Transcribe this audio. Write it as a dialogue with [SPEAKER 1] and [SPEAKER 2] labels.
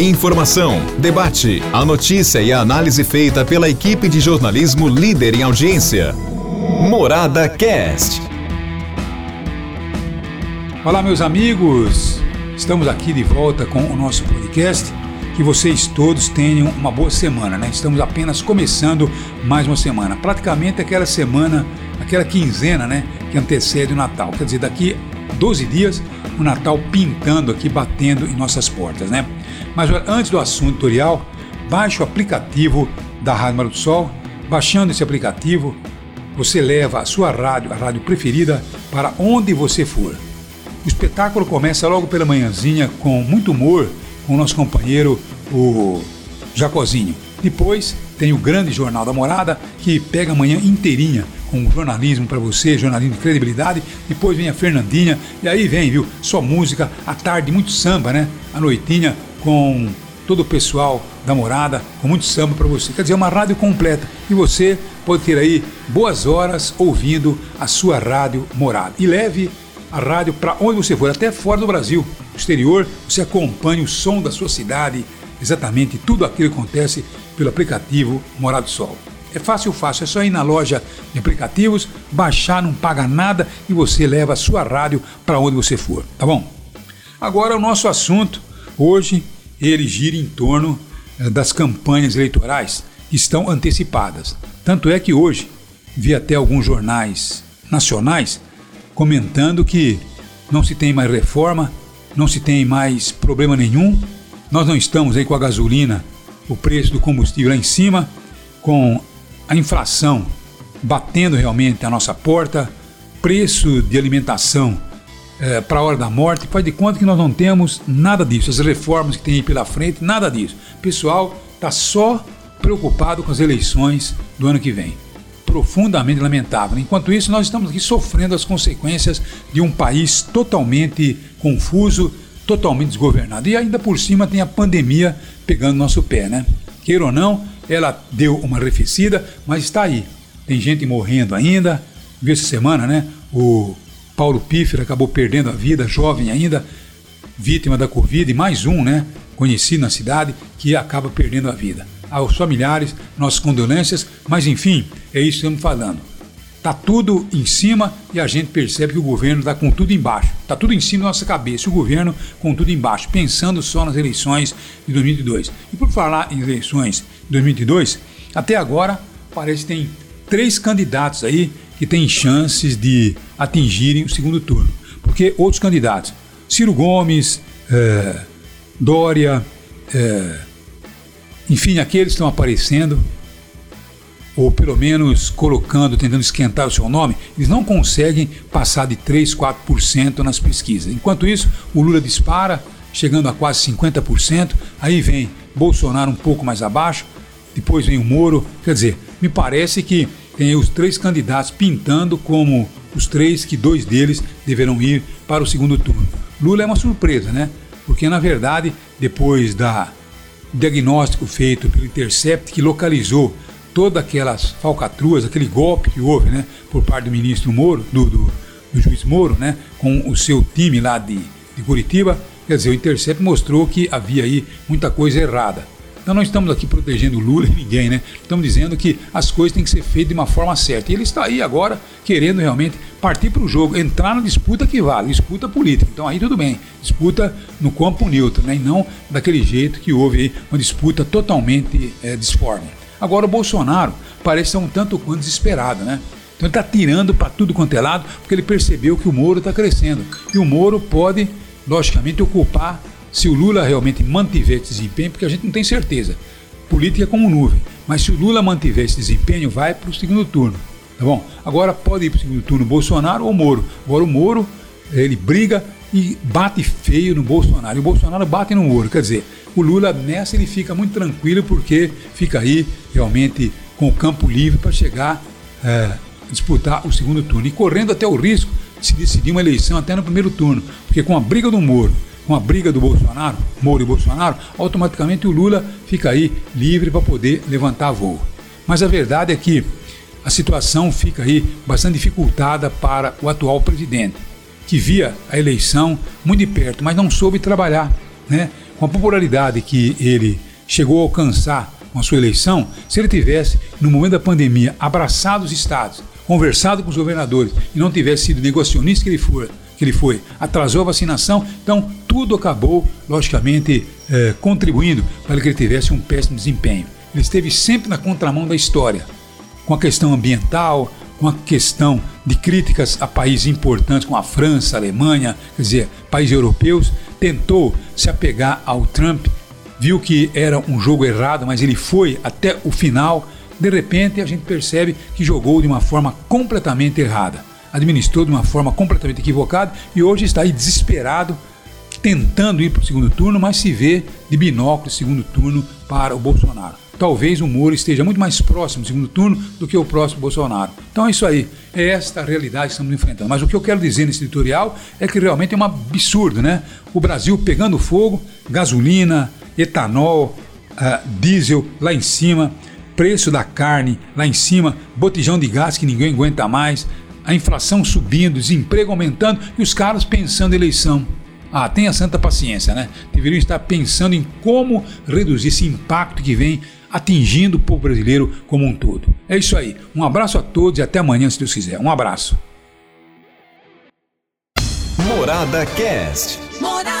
[SPEAKER 1] Informação, debate, a notícia e a análise feita pela equipe de jornalismo líder em audiência. Morada Cast.
[SPEAKER 2] Olá, meus amigos. Estamos aqui de volta com o nosso podcast. Que vocês todos tenham uma boa semana, né? Estamos apenas começando mais uma semana. Praticamente aquela semana, aquela quinzena, né? Que antecede o Natal. Quer dizer, daqui 12 dias, o Natal pintando aqui, batendo em nossas portas, né? Mas antes do assunto tutorial, baixe o aplicativo da Rádio Mar do Sol. Baixando esse aplicativo, você leva a sua rádio, a rádio preferida, para onde você for. O espetáculo começa logo pela manhãzinha com muito humor com o nosso companheiro, o Jacozinho. Depois tem o grande Jornal da Morada, que pega a manhã inteirinha com jornalismo para você, jornalismo de credibilidade. Depois vem a Fernandinha, e aí vem, viu? Só música, à tarde muito samba, né? A noitinha com todo o pessoal da morada, com muito samba para você. Quer dizer, uma rádio completa. E você pode ter aí boas horas ouvindo a sua rádio morada. E leve a rádio para onde você for, até fora do Brasil, exterior, você acompanha o som da sua cidade, exatamente tudo aquilo que acontece pelo aplicativo Morado do Sol. É fácil, fácil, é só ir na loja de aplicativos, baixar, não paga nada e você leva a sua rádio para onde você for, tá bom? Agora o nosso assunto hoje ele gira em torno eh, das campanhas eleitorais que estão antecipadas. Tanto é que hoje vi até alguns jornais nacionais comentando que não se tem mais reforma, não se tem mais problema nenhum, nós não estamos aí com a gasolina, o preço do combustível lá em cima, com a inflação batendo realmente a nossa porta, preço de alimentação é, para a hora da morte, faz de conta que nós não temos nada disso, as reformas que tem aí pela frente, nada disso. O pessoal está só preocupado com as eleições do ano que vem. Profundamente lamentável. Enquanto isso, nós estamos aqui sofrendo as consequências de um país totalmente confuso, totalmente desgovernado. E ainda por cima tem a pandemia pegando nosso pé, né? Queira ou não, ela deu uma arrefecida, mas está aí. Tem gente morrendo ainda. Viu essa semana, né? O Paulo Pífero acabou perdendo a vida, jovem ainda, vítima da Covid, e mais um, né? Conhecido na cidade, que acaba perdendo a vida. Aos familiares, nossas condolências, mas enfim, é isso que estamos falando. Tá tudo em cima e a gente percebe que o governo está com tudo embaixo. Tá tudo em cima da nossa cabeça. O governo com tudo embaixo, pensando só nas eleições de 2022. E por falar em eleições 2022, até agora parece que tem três candidatos aí que têm chances de atingirem o segundo turno. Porque outros candidatos, Ciro Gomes, é, Dória, é, enfim, aqueles estão aparecendo, ou pelo menos colocando, tentando esquentar o seu nome, eles não conseguem passar de 3, 4% nas pesquisas. Enquanto isso, o Lula dispara, chegando a quase 50%, aí vem Bolsonaro um pouco mais abaixo, depois vem o Moro. Quer dizer, me parece que tem os três candidatos pintando como os três que dois deles deverão ir para o segundo turno. Lula é uma surpresa, né? Porque na verdade, depois da diagnóstico feito pelo Intercept que localizou todas aquelas falcatruas, aquele golpe que houve né, por parte do ministro Moro, do, do, do juiz Moro, né, com o seu time lá de, de Curitiba, quer dizer, o Intercept mostrou que havia aí muita coisa errada. Então não estamos aqui protegendo Lula e ninguém, né? Estamos dizendo que as coisas têm que ser feitas de uma forma certa. E ele está aí agora querendo realmente partir para o jogo, entrar na disputa que vale, disputa política. Então aí tudo bem, disputa no campo neutro, né? E não daquele jeito que houve aí uma disputa totalmente é, disforme. Agora o Bolsonaro parece ser um tanto quanto desesperado, né? Então ele está tirando para tudo quanto é lado, porque ele percebeu que o Moro está crescendo. E o Moro pode, logicamente, ocupar, se o Lula realmente mantiver esse desempenho, porque a gente não tem certeza. Política é como nuvem. Mas se o Lula mantiver esse desempenho, vai para o segundo turno. Tá bom? Agora pode ir para o segundo turno Bolsonaro ou Moro. Agora o Moro, ele briga e bate feio no Bolsonaro. E o Bolsonaro bate no Moro. Quer dizer, o Lula nessa ele fica muito tranquilo porque fica aí realmente com o campo livre para chegar é, disputar o segundo turno e correndo até o risco de se decidir uma eleição até no primeiro turno, porque com a briga do Moro, com a briga do Bolsonaro, Moro e Bolsonaro, automaticamente o Lula fica aí livre para poder levantar voo. Mas a verdade é que a situação fica aí bastante dificultada para o atual presidente, que via a eleição muito de perto, mas não soube trabalhar, né? com a popularidade que ele chegou a alcançar com a sua eleição, se ele tivesse, no momento da pandemia, abraçado os estados, conversado com os governadores e não tivesse sido negacionista que ele foi, que ele foi atrasou a vacinação, então tudo acabou, logicamente, eh, contribuindo para que ele tivesse um péssimo desempenho. Ele esteve sempre na contramão da história, com a questão ambiental, com a questão de críticas a países importantes como a França, a Alemanha, quer dizer, países europeus, tentou se apegar ao Trump, viu que era um jogo errado, mas ele foi até o final. De repente, a gente percebe que jogou de uma forma completamente errada, administrou de uma forma completamente equivocada e hoje está aí desesperado, tentando ir para o segundo turno, mas se vê de binóculo segundo turno para o Bolsonaro talvez o Moro esteja muito mais próximo do segundo turno do que o próximo Bolsonaro. Então é isso aí, é esta realidade que estamos enfrentando. Mas o que eu quero dizer nesse editorial é que realmente é um absurdo, né? O Brasil pegando fogo, gasolina, etanol, uh, diesel lá em cima, preço da carne lá em cima, botijão de gás que ninguém aguenta mais, a inflação subindo, desemprego aumentando e os caras pensando em eleição. Ah, tenha santa paciência, né? Deveriam estar pensando em como reduzir esse impacto que vem atingindo o povo brasileiro como um todo. É isso aí. Um abraço a todos e até amanhã, se Deus quiser. Um abraço.
[SPEAKER 1] Morada Cast. Morada.